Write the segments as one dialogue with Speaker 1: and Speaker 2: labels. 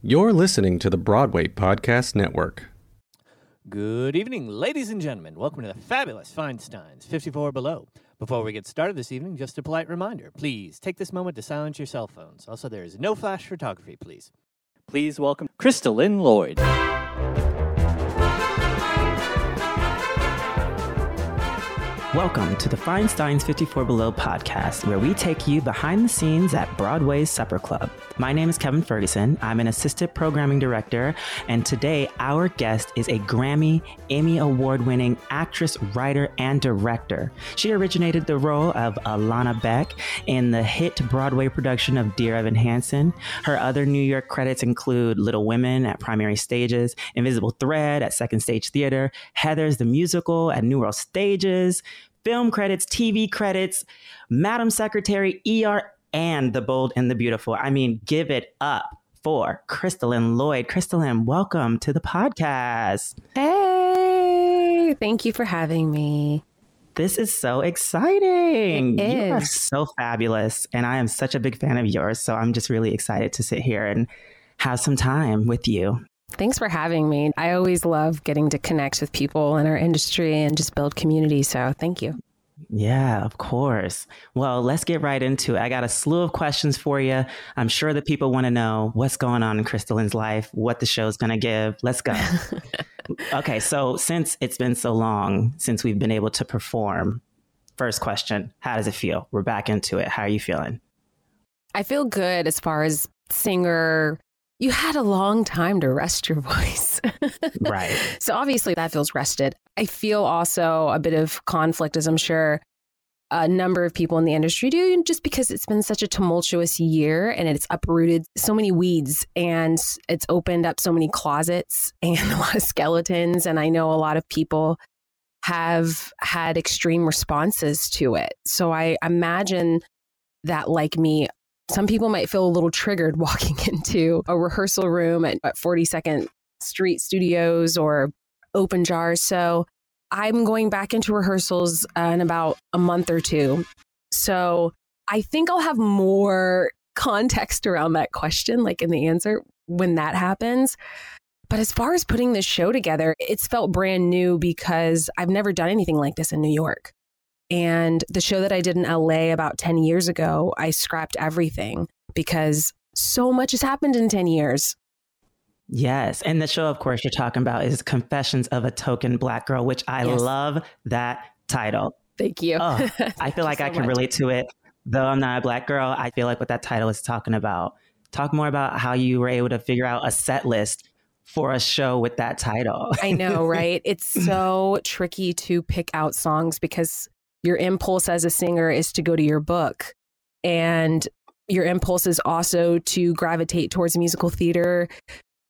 Speaker 1: You're listening to the Broadway Podcast Network.
Speaker 2: Good evening, ladies and gentlemen. Welcome to the fabulous Feinstein's 54 Below. Before we get started this evening, just a polite reminder please take this moment to silence your cell phones. Also, there is no flash photography, please. Please welcome Kristolyn Lloyd.
Speaker 3: Welcome to the Feinstein's 54 Below podcast, where we take you behind the scenes at Broadway's Supper Club. My name is Kevin Ferguson. I'm an assistant programming director, and today our guest is a Grammy, Emmy Award winning actress, writer, and director. She originated the role of Alana Beck in the hit Broadway production of Dear Evan Hansen. Her other New York credits include Little Women at Primary Stages, Invisible Thread at Second Stage Theater, Heathers the Musical at New World Stages film credits, TV credits, Madam Secretary, ER, and The Bold and the Beautiful. I mean, give it up for Kristolyn Lloyd. Kristolyn, welcome to the podcast.
Speaker 4: Hey, thank you for having me.
Speaker 3: This is so exciting.
Speaker 4: It
Speaker 3: You are so fabulous. And I am such a big fan of yours. So I'm just really excited to sit here and have some time with you.
Speaker 4: Thanks for having me. I always love getting to connect with people in our industry and just build community. So thank you.
Speaker 3: Yeah, of course. Well, let's get right into it. I got a slew of questions for you. I'm sure that people want to know what's going on in Kristolyn's life, what the show's going to give. Let's go. okay, so since it's been so long since we've been able to perform, first question How does it feel? We're back into it. How are you feeling?
Speaker 4: I feel good as far as singer. You had a long time to rest your voice.
Speaker 3: Right.
Speaker 4: So obviously that feels rested. I feel also a bit of conflict, as I'm sure a number of people in the industry do, just because it's been such a tumultuous year and it's uprooted so many weeds and it's opened up so many closets and a lot of skeletons. And I know a lot of people have had extreme responses to it. So I imagine that, like me, some people might feel a little triggered walking into a rehearsal room at, at 42nd Street Studios or Open Jars. So I'm going back into rehearsals uh, in about a month or two. So I think I'll have more context around that question, like in the answer when that happens. But as far as putting this show together, it's felt brand new because I've never done anything like this in New York. And the show that I did in LA about 10 years ago, I scrapped everything because so much has happened in 10 years.
Speaker 3: Yes. And the show, of course, you're talking about is Confessions of a Token Black Girl, which I
Speaker 4: Yes.
Speaker 3: love that title.
Speaker 4: Thank you.
Speaker 3: Oh, I feel like
Speaker 4: you
Speaker 3: I can
Speaker 4: much.
Speaker 3: relate to it. Though I'm not a black girl, I feel like what that title is talking about. Talk more about how you were able to figure out a set list for a show with that title.
Speaker 4: I know, right? It's so tricky to pick out songs because your impulse as a singer is to go to your book. And your impulse is also to gravitate towards musical theater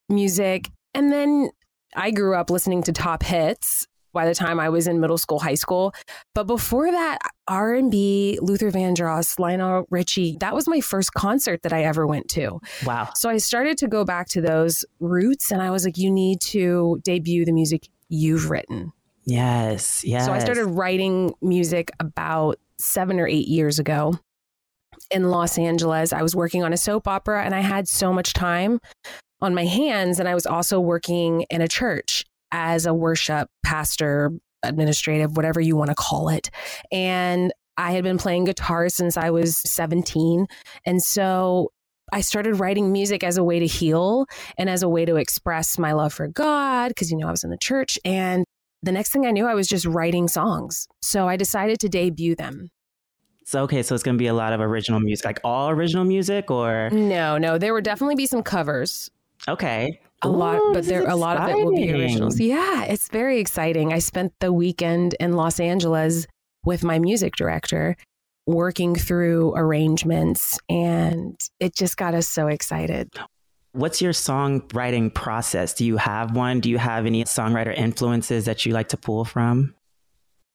Speaker 4: music. And then I grew up listening to top hits by the time I was in middle school, high school. But before that, R&B, Luther Vandross, Lionel Richie, that was my first concert that I ever went to.
Speaker 3: wow.
Speaker 4: So I started to go back to those roots and I was like, you need to debut the music you've written.
Speaker 3: Yes. Yes.
Speaker 4: So I started writing music about seven or eight years ago in Los Angeles. I was working on a soap opera and I had so much time on my hands. And I was also working in a church as a worship pastor, administrative, whatever you want to call it. And I had been playing guitar since I was 17. And so I started writing music as a way to heal and as a way to express my love for God, because, you know, I was in the church. And the next thing I knew, I was just writing songs. So I decided to debut them.
Speaker 3: So okay, so it's gonna be a lot of original music, like all original music, or
Speaker 4: No, no, there would definitely be some covers.
Speaker 3: okay,
Speaker 4: A lot, but there
Speaker 3: is
Speaker 4: a lot of it will be
Speaker 3: exciting.
Speaker 4: originals. Yeah, it's very exciting. I spent the weekend in Los Angeles with my music director working through arrangements and it just got us so excited.
Speaker 3: What's your songwriting process? Do you have one? Do you have any songwriter influences that you like to pull from?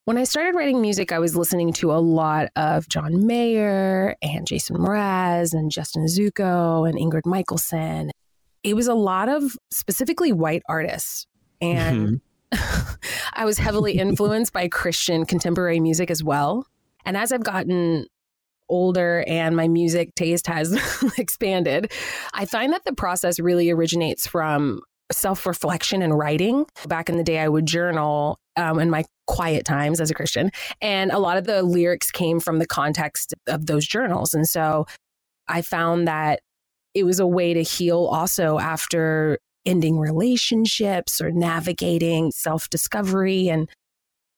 Speaker 4: When I started writing music, I was listening to a lot of John Mayer and Jason Mraz and Justin Nozuka and Ingrid Michaelson. It was a lot of specifically white artists. And mm-hmm. I was heavily influenced by Christian contemporary music as well. And as I've gotten older and my music taste has expanded, I find that the process really originates from self reflection and writing. Back in the day, I would journal um, in my quiet times as a Christian, and a lot of the lyrics came from the context of those journals. And so I found that it was a way to heal also after ending relationships or navigating self discovery and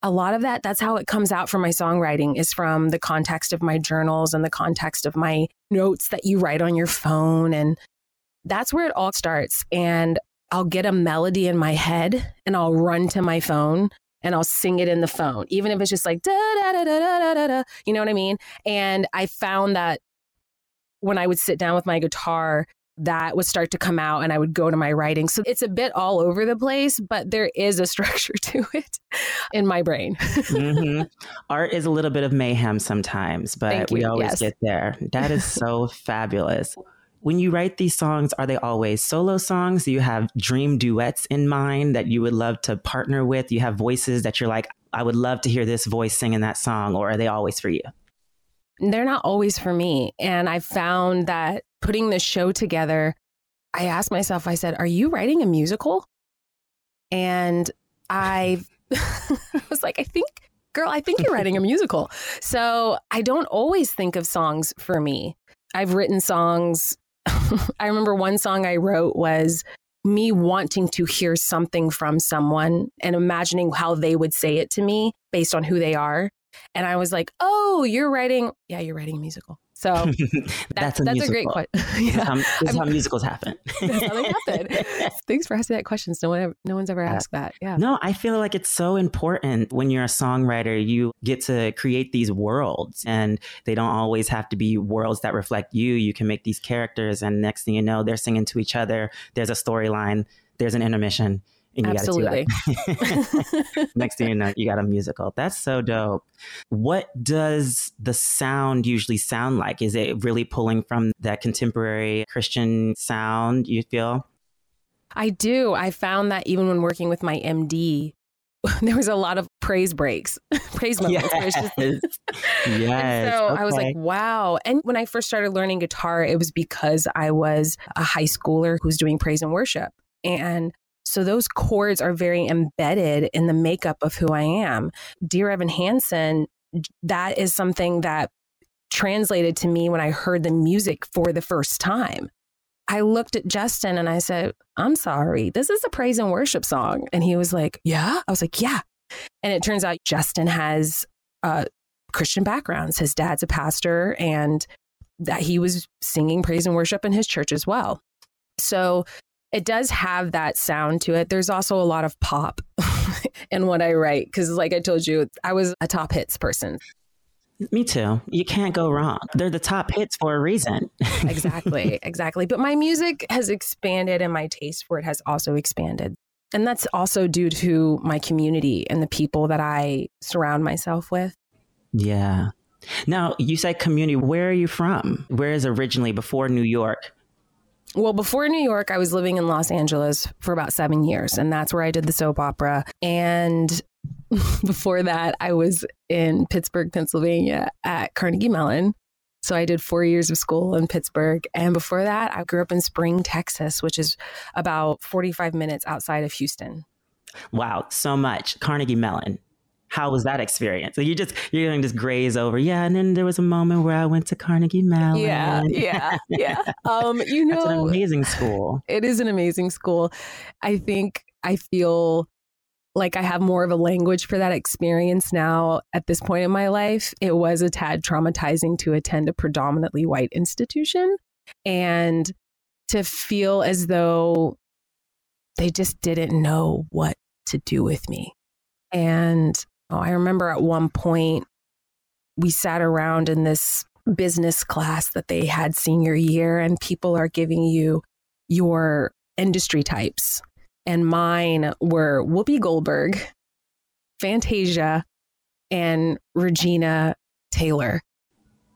Speaker 4: a lot of that that's how it comes out from my songwriting is from the context of my journals and the context of my notes that you write on your phone and that's where it all starts. And I'll get a melody in my head and I'll run to my phone and I'll sing it in the phone even if it's just like da da da da da da da you know what I mean? And I found that when I would sit down with my guitar that would start to come out and I would go to my writing. So it's a bit all over the place, but there is a structure to it in my brain.
Speaker 3: mm-hmm. Art is a little bit of mayhem sometimes, but we always yes. get there. That is so fabulous. When you write these songs, are they always solo songs? Do you have dream duets in mind that you would love to partner with? You have voices that you're like, I would love to hear this voice singing that song, or are they always for you?
Speaker 4: They're not always for me. And I found that putting the show together, I asked myself, I said, Are you writing a musical? And I was like, I think, girl, I think you're writing a musical. So I don't always think of songs for me. I've written songs. I remember one song I wrote was me wanting to hear something from someone and imagining how they would say it to me based on who they are. And I was like, oh, you're writing, yeah, you're writing a musical. So
Speaker 3: that's, that's, a, that's a, great question. yeah. This, is how, this is how musicals happen.
Speaker 4: that's how they happen. Thanks for asking that question. No one, ever, no one's ever uh, asked that. Yeah.
Speaker 3: No, I feel like it's so important when you're a songwriter. You get to create these worlds, and they don't always have to be worlds that reflect you. You can make these characters, and next thing you know, they're singing to each other. There's a storyline. There's an intermission and you
Speaker 4: Absolutely.
Speaker 3: Next thing you know, you got a musical. That's so dope. What does the sound usually sound like? Is it really pulling from that contemporary Christian sound, you feel?
Speaker 4: I do. I found that even when working with my MD, there was a lot of praise breaks, praise moments. Yes. Just...
Speaker 3: yes.
Speaker 4: so okay. I was like, wow. And when I first started learning guitar, it was because I was a high schooler who was doing praise and worship. And so those chords are very embedded in the makeup of who I am. Dear Evan Hansen, that is something that translated to me when I heard the music for the first time. I looked at Justin and I said, I'm sorry, this is a praise and worship song. And he was like, Yeah. I was like, Yeah. And it turns out Justin has Christian backgrounds. His dad's a pastor and that he was singing praise and worship in his church as well. So it does have that sound to it. There's also a lot of pop in what I write because, like I told you, I was a top hits person.
Speaker 3: Me too. You can't go wrong. They're the top hits for a reason.
Speaker 4: exactly, exactly. But my music has expanded and my taste for it has also expanded. And that's also due to my community and the people that I surround myself with.
Speaker 3: Yeah. Now, you say community. Where are you from? Where is originally before New York?
Speaker 4: Well, before New York, I was living in Los Angeles for about seven years, and that's where I did the soap opera. And before that, I was in Pittsburgh, Pennsylvania at Carnegie Mellon. So I did four years of school in Pittsburgh. And before that, I grew up in Spring, Texas, which is about 45 minutes outside of Houston.
Speaker 3: Wow, so much. Carnegie Mellon how was that experience? So you just you're going to just graze over, yeah. And then there was a moment where I went to Carnegie Mellon.
Speaker 4: Yeah, yeah, yeah. Um, you know,
Speaker 3: it's an amazing school.
Speaker 4: It is an amazing school. I think I feel like I have more of a language for that experience now at this point in my life. It was a tad traumatizing to attend a predominantly white institution and to feel as though they just didn't know what to do with me. And Oh, I remember at one point we sat around in this business class that they had senior year, and people are giving you your industry types. And mine were Whoopi Goldberg, Fantasia, and Regina Taylor.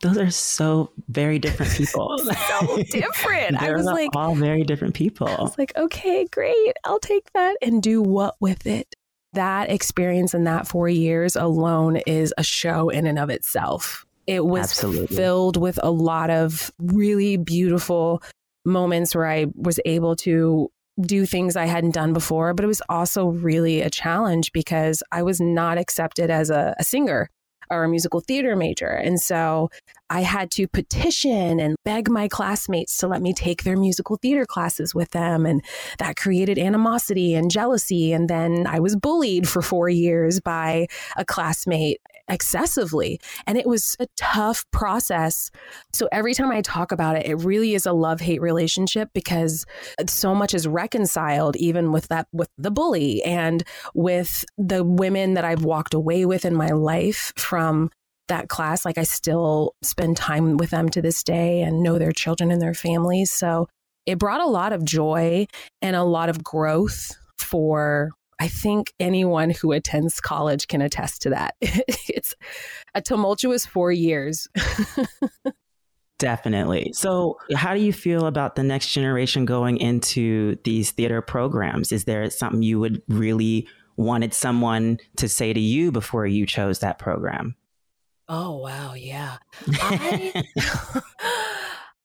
Speaker 3: Those are so very different people.
Speaker 4: so different.
Speaker 3: I was like, all very different people. I
Speaker 4: was like, okay, great. I'll take that and do what with it? That experience in that four years alone is a show in and of itself. It was
Speaker 3: Absolutely.
Speaker 4: filled with a lot of really beautiful moments where I was able to do things I hadn't done before, but it was also really a challenge because I was not accepted as a, a singer or a musical theater major. And so I had to petition and beg my classmates to let me take their musical theater classes with them. And that created animosity and jealousy. And then I was bullied for four years by a classmate excessively. And it was a tough process. So every time I talk about it, it really is a love hate relationship because so much is reconciled, even with that, with the bully and with the women that I've walked away with in my life from that class. Like I still spend time with them to this day and know their children and their families. So it brought a lot of joy and a lot of growth for I think anyone who attends college can attest to that. it's a tumultuous four years.
Speaker 3: Definitely. So, how do you feel about the next generation going into these theater programs? Is there something you would really wanted someone to say to you before you chose that program?
Speaker 4: Oh, wow. Yeah. I,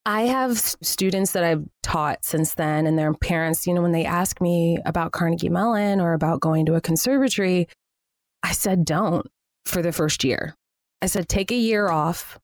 Speaker 4: I have students that I've taught since then, and their parents, you know, when they ask me about Carnegie Mellon or about going to a conservatory, I said, don't for the first year. I said, take a year off,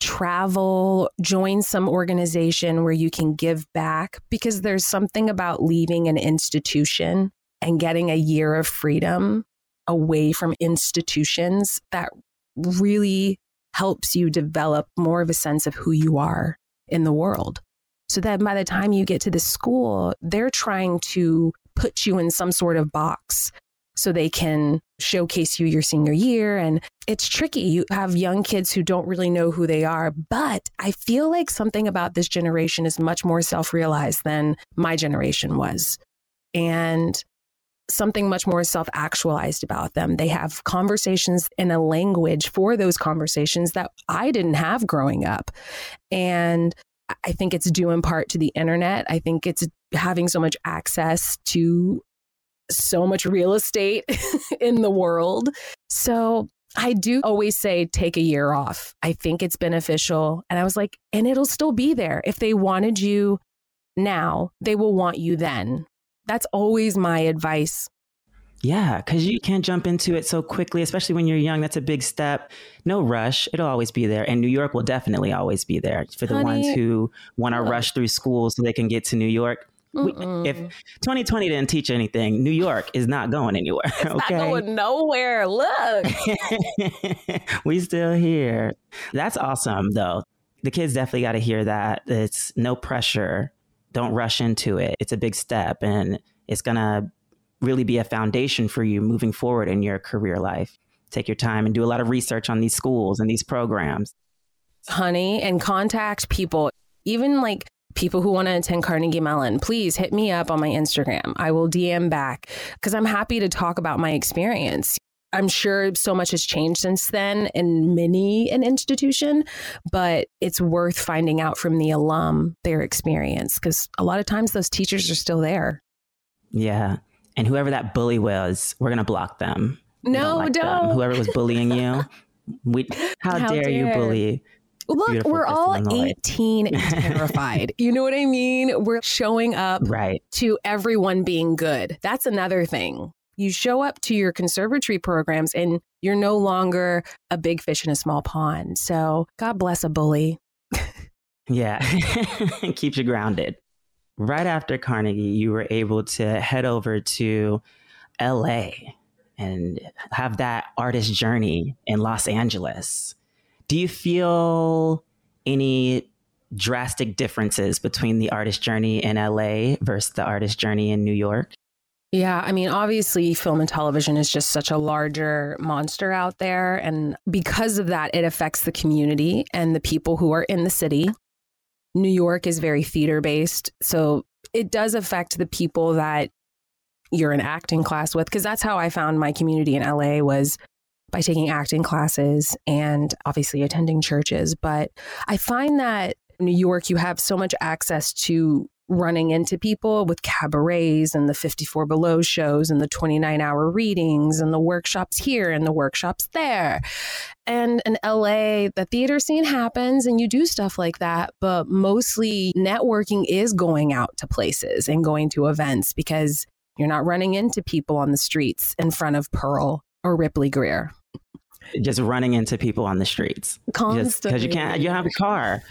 Speaker 4: travel, join some organization where you can give back because there's something about leaving an institution and getting a year of freedom away from institutions that really helps you develop more of a sense of who you are in the world. So that by the time you get to the school, they're trying to put you in some sort of box so they can showcase you your senior year. And it's tricky. You have young kids who don't really know who they are. But I feel like something about this generation is much more self realized than my generation was. And something much more self actualized about them. They have conversations in a language for those conversations that I didn't have growing up. And I think it's due in part to the internet. I think it's having so much access to so much real estate in the world. So I do always say take a year off. I think it's beneficial. And I was like, and it'll still be there. If they wanted you now, they will want you then. That's always my advice.
Speaker 3: Yeah, because you can't jump into it so quickly, especially when you're young. That's a big step. No rush. It'll always be there. And New York will definitely always be there for the
Speaker 4: Honey,
Speaker 3: ones who want to rush through school so they can get to New York. We, if 2020 didn't teach anything, New York is not going anywhere.
Speaker 4: It's
Speaker 3: okay.
Speaker 4: not going nowhere. Look.
Speaker 3: we still here. That's awesome though. The kids definitely got to hear that. It's no pressure. Don't rush into it. It's a big step and it's going to really be a foundation for you moving forward in your career life. Take your time and do a lot of research on these schools and these programs.
Speaker 4: honey, and contact people, even like people who want to attend Carnegie Mellon. Please hit me up on my Instagram. I will DM back because I'm happy to talk about my experience. I'm sure so much has changed since then in many an institution, but it's worth finding out from the alum their experience because a lot of times those teachers are still there.
Speaker 3: Yeah. And whoever that bully was, we're going to block them. We
Speaker 4: No,
Speaker 3: like
Speaker 4: don't.
Speaker 3: Whoever was bullying you, we, how,
Speaker 4: How
Speaker 3: dare, you bully?
Speaker 4: Look,
Speaker 3: Beautiful
Speaker 4: we're all
Speaker 3: Kristolyn Lloyd.
Speaker 4: 18 and terrified. you know what I mean? We're showing up
Speaker 3: Right.
Speaker 4: to everyone being good. That's another thing. You show up to your conservatory programs and you're no longer a big fish in a small pond. So, God bless a bully.
Speaker 3: Yeah. Keeps you grounded. Right after Carnegie, you were able to head over to LA and have that artist journey in Los Angeles. Do you feel any drastic differences between the artist journey in LA versus the artist journey in New York?
Speaker 4: Yeah, I mean, obviously, film and television is just such a larger monster out there. And because of that, it affects the community and the people who are in the city. New York is very theater based. So it does affect the people that you're in acting class with, because that's how I found my community in LA was by taking acting classes and obviously attending churches. But I find that New York, you have so much access to running into people with cabarets and the 54 below shows and the 29 hour readings and the workshops here and the workshops there. And in LA, the theater scene happens and you do stuff like that, but mostly networking is going out to places and going to events because you're not running into people on the streets in front of Pearl or Ripley Grier.
Speaker 3: Just running into people on the streets. Because you can't, you have a car.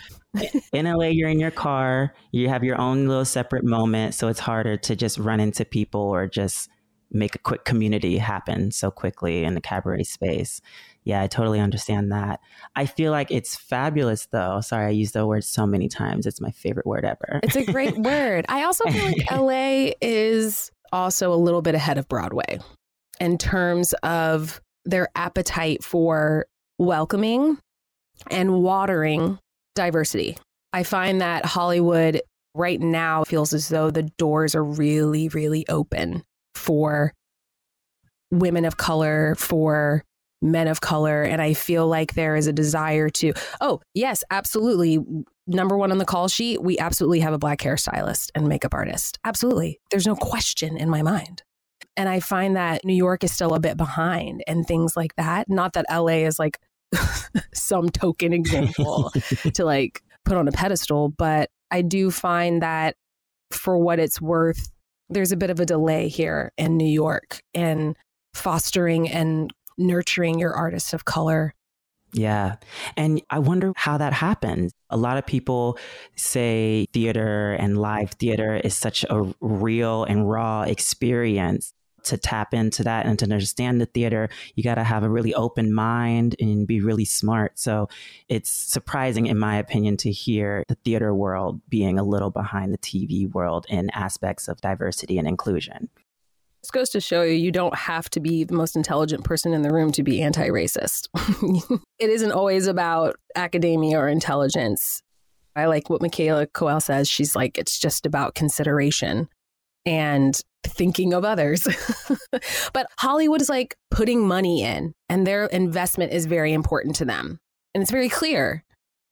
Speaker 3: In LA, you're in your car, you have your own little separate moment. So it's harder to just run into people or just make a quick community happen so quickly in the cabaret space. Yeah, I totally understand that. I feel like it's fabulous though. Sorry, I use the word so many times. It's my favorite word ever.
Speaker 4: It's a great word. I also feel like LA is also a little bit ahead of Broadway in terms of their appetite for welcoming and watering diversity. I find that Hollywood right now feels as though the doors are really, really open for women of color, for men of color. And I feel like there is a desire to, oh, yes, absolutely. Number one on the call sheet, we absolutely have a black hairstylist and makeup artist. Absolutely. There's no question in my mind. And I find that New York is still a bit behind and things like that. Not that LA is like some token example to like put on a pedestal, but I do find that for what it's worth, there's a bit of a delay here in New York in fostering and nurturing your artists of color.
Speaker 3: Yeah. And I wonder how that happens. A lot of people say theater and live theater is such a real and raw experience to tap into that and to understand the theater, you got to have a really open mind and be really smart. So it's surprising, in my opinion, to hear the theater world being a little behind the TV world in aspects of diversity and inclusion.
Speaker 4: This goes to show you you don't have to be the most intelligent person in the room to be anti racist. it isn't always about academia or intelligence. I like what Michaela Coel says. She's like, it's just about consideration. And thinking of others. but Hollywood is like putting money in, and their investment is very important to them. And it's very clear.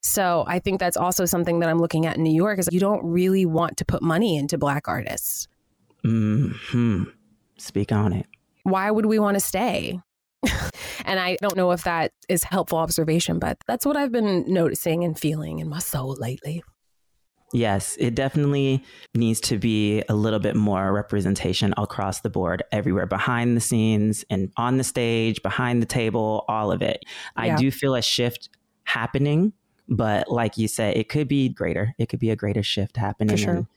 Speaker 4: So I think that's also something that I'm looking at in New York is you don't really want to put money into black artists.
Speaker 3: Hmm. Speak on it.
Speaker 4: Why would we want to stay? and I don't know if that is helpful observation, but that's what I've been noticing and feeling in my soul lately.
Speaker 3: Yes, it definitely needs to be a little bit more representation across the board, everywhere, behind the scenes and on the stage, behind the table, all of it. Yeah. I do feel a shift happening, but like you said, it could be greater. It could be a greater shift happening.
Speaker 4: For sure.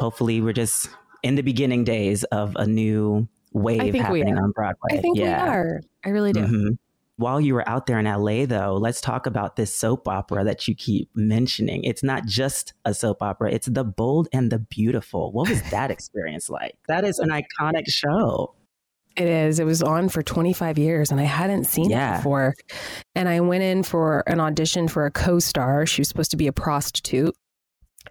Speaker 3: hopefully, we're just in the beginning days of a new wave happening on Broadway.
Speaker 4: I think
Speaker 3: yeah.
Speaker 4: we are. I really do.
Speaker 3: Mm-hmm. While you were out there in LA, though, let's talk about this soap opera that you keep mentioning. It's not just a soap opera, it's The Bold and the Beautiful. What was that experience like? That is an iconic show.
Speaker 4: It is. It was on for 25 years and I hadn't seen yeah. it before. And I went in for an audition for a co star. She was supposed to be a prostitute.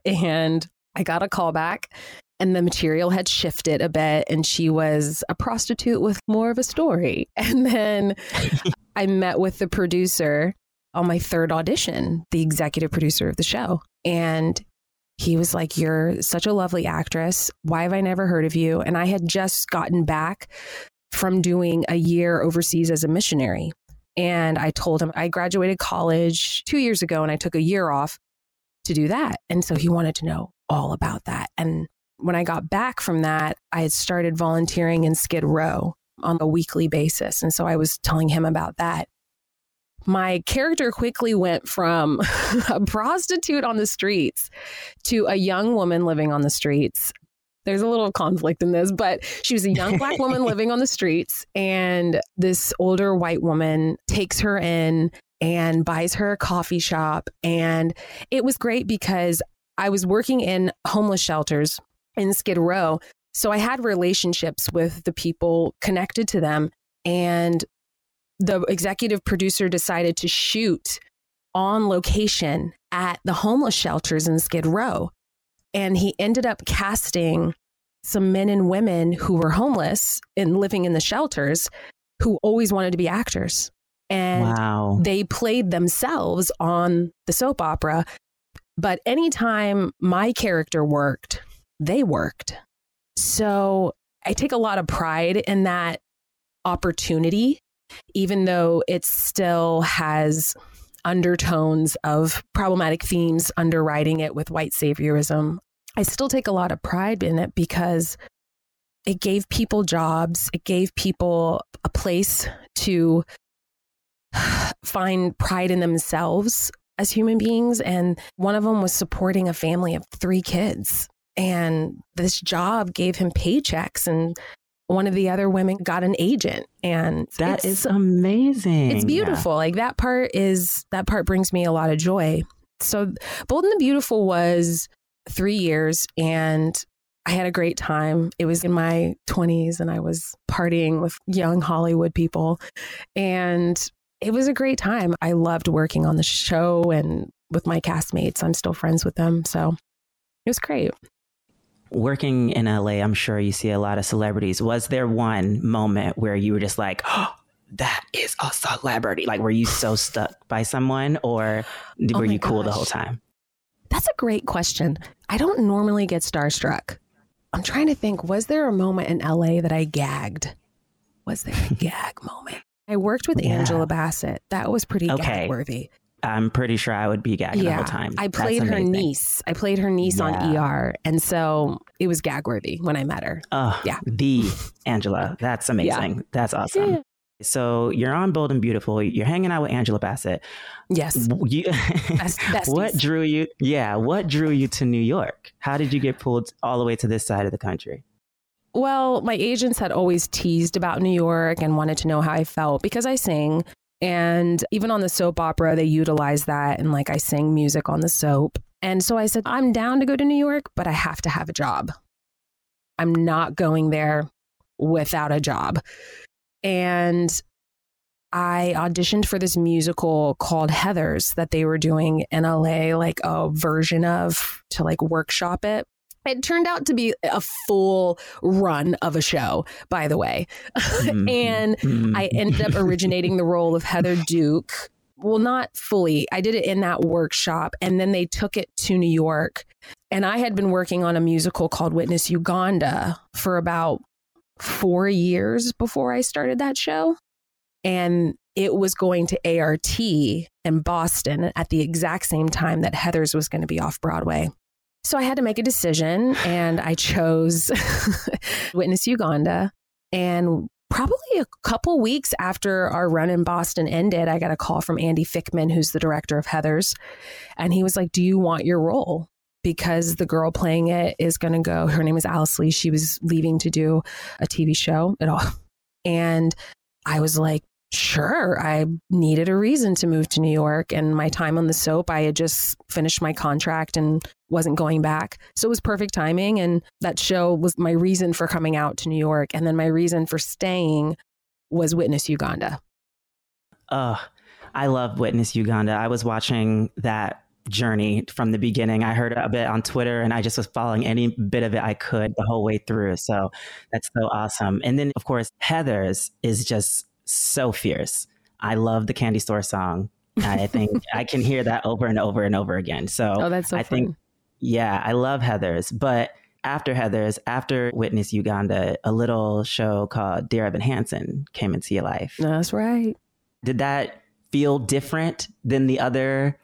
Speaker 4: And I got a call back and the material had shifted a bit and she was a prostitute with more of a story. And then I met with the producer on my third audition, the executive producer of the show. And he was like, You're such a lovely actress. Why have I never heard of you? And I had just gotten back from doing a year overseas as a missionary. And I told him I graduated college two years ago and I took a year off to do that. And so he wanted to know all about that. And when I got back from that, I had started volunteering in Skid Row on a weekly basis. And so I was telling him about that. My character quickly went from a prostitute on the streets to a young woman living on the streets. There's a little conflict in this, but she was a young black woman living on the streets. And this older white woman takes her in and buys her a coffee shop. And it was great because I was working in homeless shelters in Skid Row. So I had relationships with the people connected to them. And the executive producer decided to shoot on location at the homeless shelters in Skid Row. And he ended up casting some men and women who were homeless and living in the shelters who always wanted to be actors. And
Speaker 3: wow.
Speaker 4: they played themselves on the soap opera But anytime my character worked, they worked. So I take a lot of pride in that opportunity, even though it still has undertones of problematic themes underwriting it with white saviorism. I still take a lot of pride in it because it gave people jobs, it gave people a place to find pride in themselves as human beings. And one of them was supporting a family of three kids. And this job gave him paychecks and one of the other women got an agent and
Speaker 3: that is amazing.
Speaker 4: It's beautiful. Like that part is that part brings me a lot of joy. So bold and the beautiful was three years and i had a great time. It was in my 20s and i was partying with young hollywood people and it was a great time. I loved working on the show and with my castmates. I'm still friends with them so it was great
Speaker 3: working in LA, I'm sure you see a lot of celebrities. Was there one moment where you were just like, oh, that is a celebrity? Like, were you so stuck by someone or oh were oh you cool gosh. the whole time?
Speaker 4: That's a great question. I don't normally get starstruck. I'm trying to think, was there a moment in LA that I gagged? Was there a gag moment? I worked with yeah. Angela Bassett. That was pretty okay. gag worthy.
Speaker 3: I'm pretty sure I would be gagging yeah, the whole time.
Speaker 4: I played her niece. I played her niece yeah. on ER, and so it was gag worthy when I met her.
Speaker 3: Oh, yeah, the Angela. That's amazing. Yeah. That's awesome. So you're on Bold and Beautiful. You're hanging out with Angela Bassett.
Speaker 4: Yes.
Speaker 3: You, what drew you? Yeah. What drew you to New York? How did you get pulled all the way to this side of the country?
Speaker 4: Well, my agents had always teased about New York and wanted to know how I felt because I sing. And even on the soap opera, they utilize that. And like I sing music on the soap. And so I said, I'm down to go to New York, but I have to have a job. I'm not going there without a job. And I auditioned for this musical called Heathers that they were doing in LA, like a version of to like workshop it. It turned out to be a full run of a show, by the way. Mm-hmm. and mm-hmm. I ended up originating the role of Heather Duke. Well, not fully. I did it in that workshop, and then they took it to New York. And I had been working on a musical called Witness Uganda for about four years before I started that show. And it was going to ART in Boston at the exact same time that Heathers was going to be off Broadway. So I had to make a decision and I chose Witness Uganda. And probably a couple weeks after our run in Boston ended, I got a call from Andy Fickman, who's the director of Heathers. And he was like, Do you want your role? Because the girl playing it is going to go, her name is Alice Lee. She was leaving to do a TV show at all. And I was like, sure, I needed a reason to move to New York. And my time on the soap, I had just finished my contract and wasn't going back. So it was perfect timing. And that show was my reason for coming out to New York. And then my reason for staying was Witness Uganda.
Speaker 3: Uh, I love Witness Uganda. I was watching that journey from the beginning. I heard a bit on Twitter and I just was following any bit of it I could the whole way through. So that's so awesome. And then, of course, Heathers is just so fierce. I love the candy store song. I think I can hear that over and over and over again. So,
Speaker 4: oh, that's so
Speaker 3: I
Speaker 4: fun. think,
Speaker 3: yeah, I love Heathers. But after Heathers, after Witness Uganda, a little show called Dear Evan Hansen came into your life.
Speaker 4: That's right.
Speaker 3: Did that feel different than the other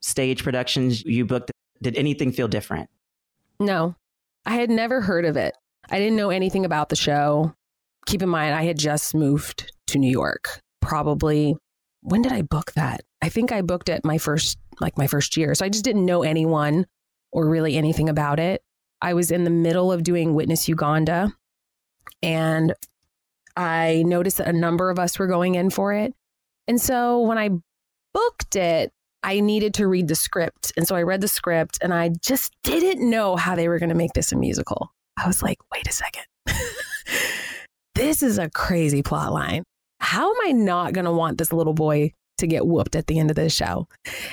Speaker 3: stage productions you booked? Did anything feel different?
Speaker 4: No, I had never heard of it. I didn't know anything about the show. Keep in mind, I had just moved to New York. Probably when did I book that? I think I booked it my first like my first year. So I just didn't know anyone or really anything about it. I was in the middle of doing Witness Uganda and I noticed that a number of us were going in for it. And so when I booked it, I needed to read the script. And so I read the script and I just didn't know how they were going to make this a musical. I was like, wait a second. this is a crazy plot line. How am I not going to want this little boy to get whooped at the end of the show?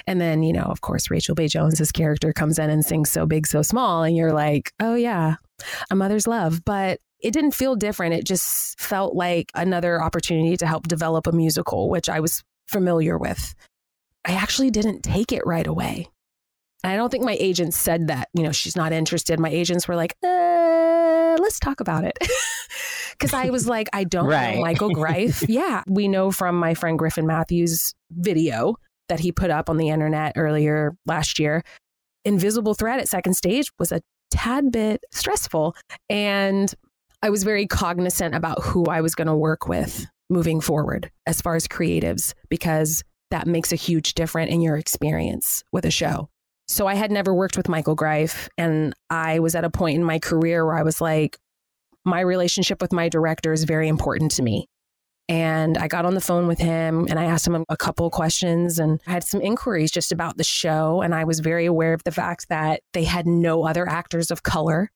Speaker 4: And then, you know, of course, Rachel Bay Jones's character comes in and sings So Big, So Small. And you're like, oh, yeah, a mother's love. But it didn't feel different. It just felt like another opportunity to help develop a musical, which I was familiar with. I actually didn't take it right away. I don't think my agents said that, you know, she's not interested. My agents were like, uh, let's talk about it. Because I was like, I don't
Speaker 3: Right.
Speaker 4: know Michael Greif. yeah. We know from my friend Griffin Matthews' video that he put up on the internet earlier last year. Invisible Thread at second stage was a tad bit stressful. And I was very cognizant about who I was going to work with moving forward as far as creatives, because that makes a huge difference in your experience with a show. So I had never worked with Michael Greif, and I was at a point in my career where I was like, my relationship with my director is very important to me. And I got on the phone with him and I asked him a couple questions and I had some inquiries just about the show. And I was very aware of the fact that they had no other actors of color.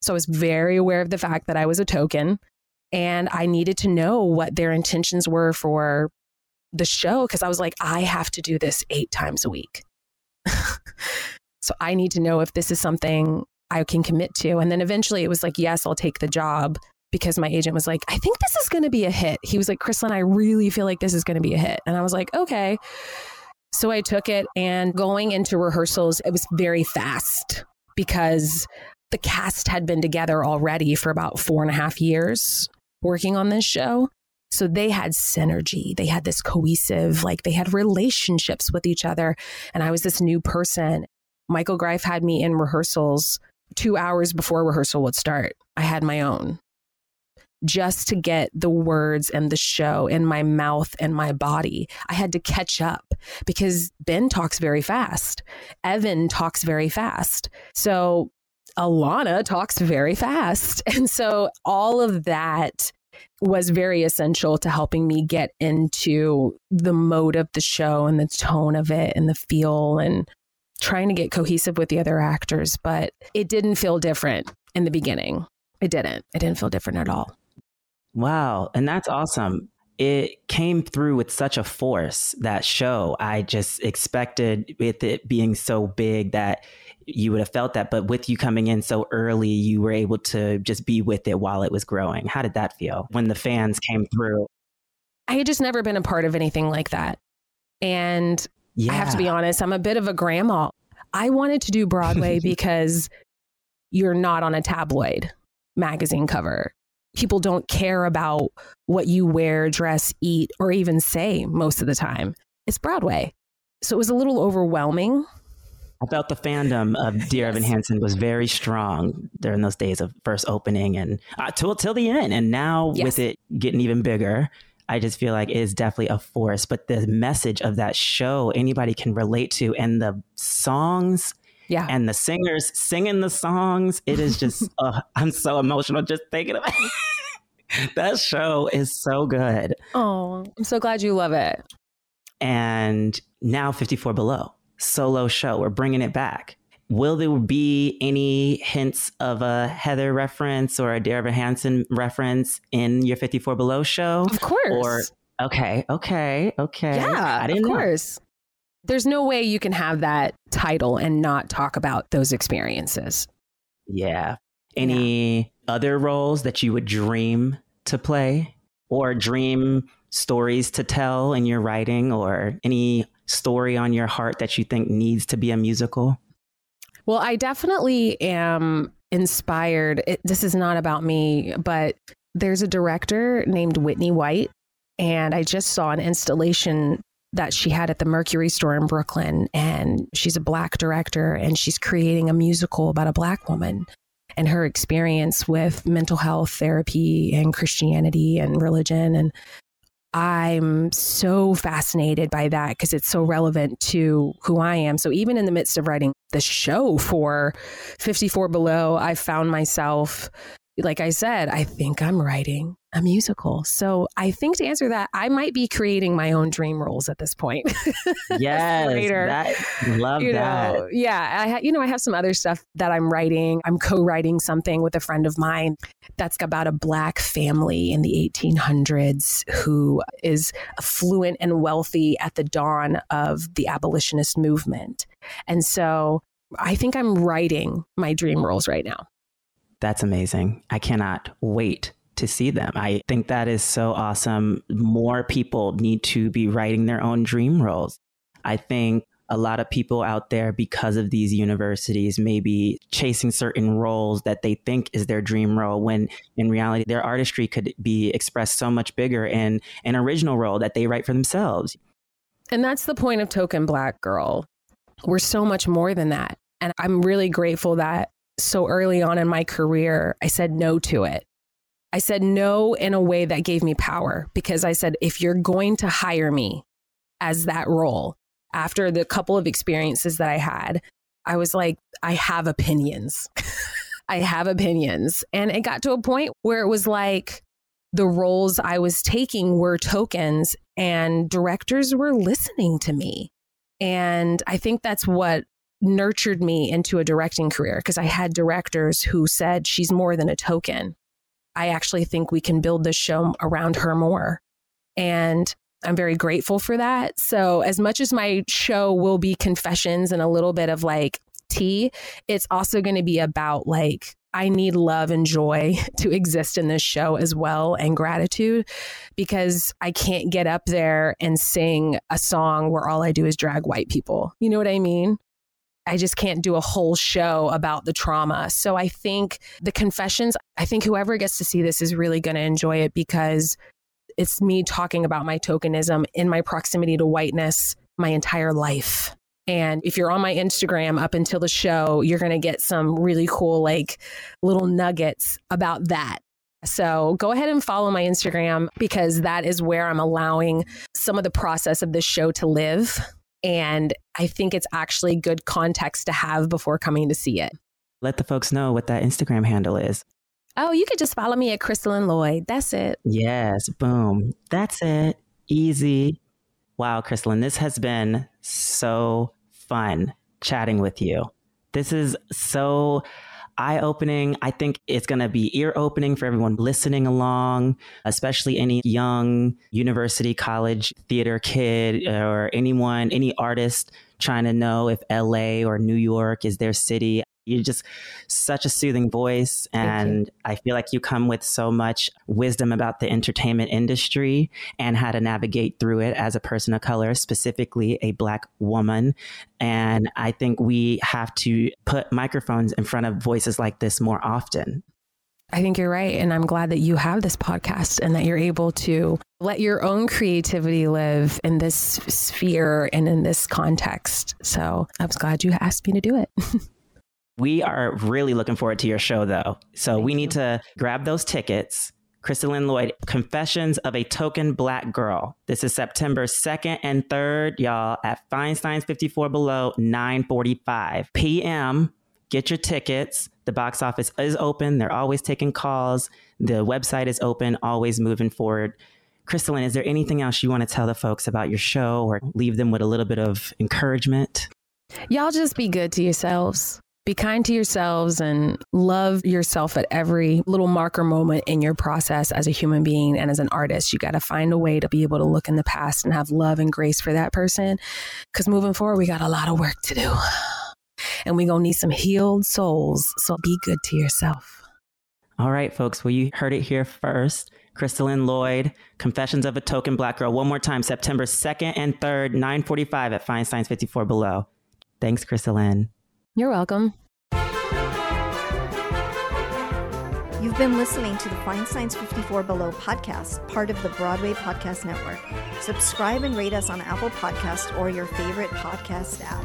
Speaker 4: So I was very aware of the fact that I was a token and I needed to know what their intentions were for the show because I was like, I have to do this eight times a week. so I need to know if this is something I can commit to. And then eventually it was like, yes, I'll take the job because my agent was like, I think this is going to be a hit. He was like, Kristolyn, I really feel like this is going to be a hit. And I was like, okay. So I took it and going into rehearsals, it was very fast because the cast had been together already for about four and a half years working on this show. So they had synergy. They had this cohesive, like they had relationships with each other. And I was this new person. Michael Greif had me in rehearsals two hours before rehearsal would start. I had my own just to get the words and the show in my mouth and my body. I had to catch up because Ben talks very fast. Evan talks very fast. So Alana talks very fast. And so all of that was very essential to helping me get into the mode of the show and the tone of it and the feel and trying to get cohesive with the other actors. But it didn't feel different in the beginning. It didn't. It didn't feel different at all.
Speaker 3: Wow. And that's awesome. It came through with such a force, that show. I just expected with it being so big that you would have felt that. But with you coming in so early, you were able to just be with it while it was growing. How did that feel when the fans came through?
Speaker 4: I had just never been a part of anything like that. And
Speaker 3: Yeah.
Speaker 4: I have to be honest, I'm a bit of a grandma. I wanted to do Broadway because you're not on a tabloid magazine cover. People don't care about what you wear, dress, eat, or even say most of the time. It's Broadway. So it was a little overwhelming.
Speaker 3: I felt the fandom of Dear Evan. Hansen was very strong during those days of first opening and uh, till till the end. And now
Speaker 4: Yes.
Speaker 3: with it getting even bigger, I just feel like it is definitely a force. But the message of that show, anybody can relate to, and the songs
Speaker 4: Yeah.
Speaker 3: and the singers singing the songs, it is just. uh, I'm so emotional just thinking about it. that show is so good.
Speaker 4: oh, I'm so glad you love it.
Speaker 3: and now 54 below solo show we're bringing it back will there be any hints of a heather reference or a Dear Evan Hansen reference in your 54 below show?
Speaker 4: Of course.
Speaker 3: or okay okay okay.
Speaker 4: Yeah,
Speaker 3: i didn't
Speaker 4: of
Speaker 3: know.
Speaker 4: course. There's no way you can have that title and not talk about those experiences.
Speaker 3: yeah. Any other roles that you would dream to play? Or dream stories to tell in your writing or any story on your heart that you think needs to be a musical
Speaker 4: Well, I definitely am inspired. It, this is not about me, but there's a director named Whitney White, and I just saw an installation that she had at the Mercury store in Brooklyn. And she's a black director, and she's creating a musical about a black woman and her experience with mental health therapy and Christianity and religion. And I'm so fascinated by that because it's so relevant to who I am. So even in the midst of writing the show for 54 Below, I found myself, like I said, I think I'm writing a musical. So I think to answer that, I might be creating my own dream roles at this point.
Speaker 3: yes
Speaker 4: Later.
Speaker 3: that love
Speaker 4: you
Speaker 3: that
Speaker 4: know, yeah, I ha- you know, I have some other stuff that I'm writing. I'm co-writing something with a friend of mine that's about a black family in the 1800s who is affluent and wealthy at the dawn of the abolitionist movement. And so I think I'm writing my dream roles right now.
Speaker 3: That's amazing. I cannot wait to see them. I think that is so awesome. More people need to be writing their own dream roles. I think a lot of people out there, because of these universities, maybe chasing certain roles that they think is their dream role, when in reality, their artistry could be expressed so much bigger in an original role that they write for themselves.
Speaker 4: And that's the point of Token Black Girl. We're so much more than that. And I'm really grateful that so early on in my career, I said no to it. I said no in a way that gave me power because I said, if you're going to hire me as that role, after the couple of experiences that I had, I was like, I have opinions. I have opinions. And it got to a point where it was like the roles I was taking were tokens and directors were listening to me. And I think that's what nurtured me into a directing career because I had directors who said she's more than a token. I actually think we can build this show around her more. And I'm very grateful for that. So, as much as my show will be confessions and a little bit of like tea, it's also going to be about like, I need love and joy to exist in this show as well and gratitude because I can't get up there and sing a song where all I do is drag white people. You know what I mean? I just can't do a whole show about the trauma. So I think the confessions, I think whoever gets to see this is really going to enjoy it because it's me talking about my tokenism in my proximity to whiteness my entire life. And if you're on my Instagram up until the show, you're going to get some really cool, like little nuggets about that. So go ahead and follow my Instagram because that is where I'm allowing some of the process of this show to live. And I think it's actually good context to have before coming to see it.
Speaker 3: Let the folks know what that Instagram handle is.
Speaker 4: Oh, you could just follow me at Kristolyn Lloyd. That's it.
Speaker 3: Yes, boom. That's it. Easy. Wow, Kristolyn, this has been so fun chatting with you. This is so eye opening. I think it's going to be ear opening for everyone listening along, especially any young university, college, theater kid, or anyone, any artist trying to know if LA or New York is their city. You're just such a soothing voice. And I feel like you come with so much wisdom about the entertainment industry and how to navigate through it as a person of color, specifically a Black woman. And I think we have to put microphones in front of voices like this more often.
Speaker 4: I think you're right. And I'm glad that you have this podcast and that you're able to let your own creativity live in this sphere and in this context. So I was glad you asked me to do it.
Speaker 3: We are really looking forward to your show, though. So Thank we you. need to grab those tickets. Kristolyn Lloyd, Confessions of a Token Black Girl. This is September 2nd and 3rd, y'all, at Feinstein's 54 Below, 9.45 p.m. Get your tickets. The box office is open. They're always taking calls. The website is open, always moving forward. Kristolyn, is there anything else you want to tell the folks about your show or leave them with a little bit of encouragement?
Speaker 4: Y'all just be good to yourselves be kind to yourselves and love yourself at every little marker moment in your process as a human being and as an artist. You got to find a way to be able to look in the past and have love and grace for that person. Because moving forward, we got a lot of work to do. And we're going to need some healed souls. So be good to yourself.
Speaker 3: All right, folks. Well, you heard it here first. Kristolyn Lloyd, Confessions of a Token Black Girl. One more time, September 2nd and 3rd, 945 at Feinstein's 54 Below. Thanks, Kristolyn.
Speaker 4: You're welcome.
Speaker 5: You've been listening to the Feinstein's 54 Below podcast, part of the Broadway Podcast Network. Subscribe and rate us on Apple Podcast or your favorite podcast app.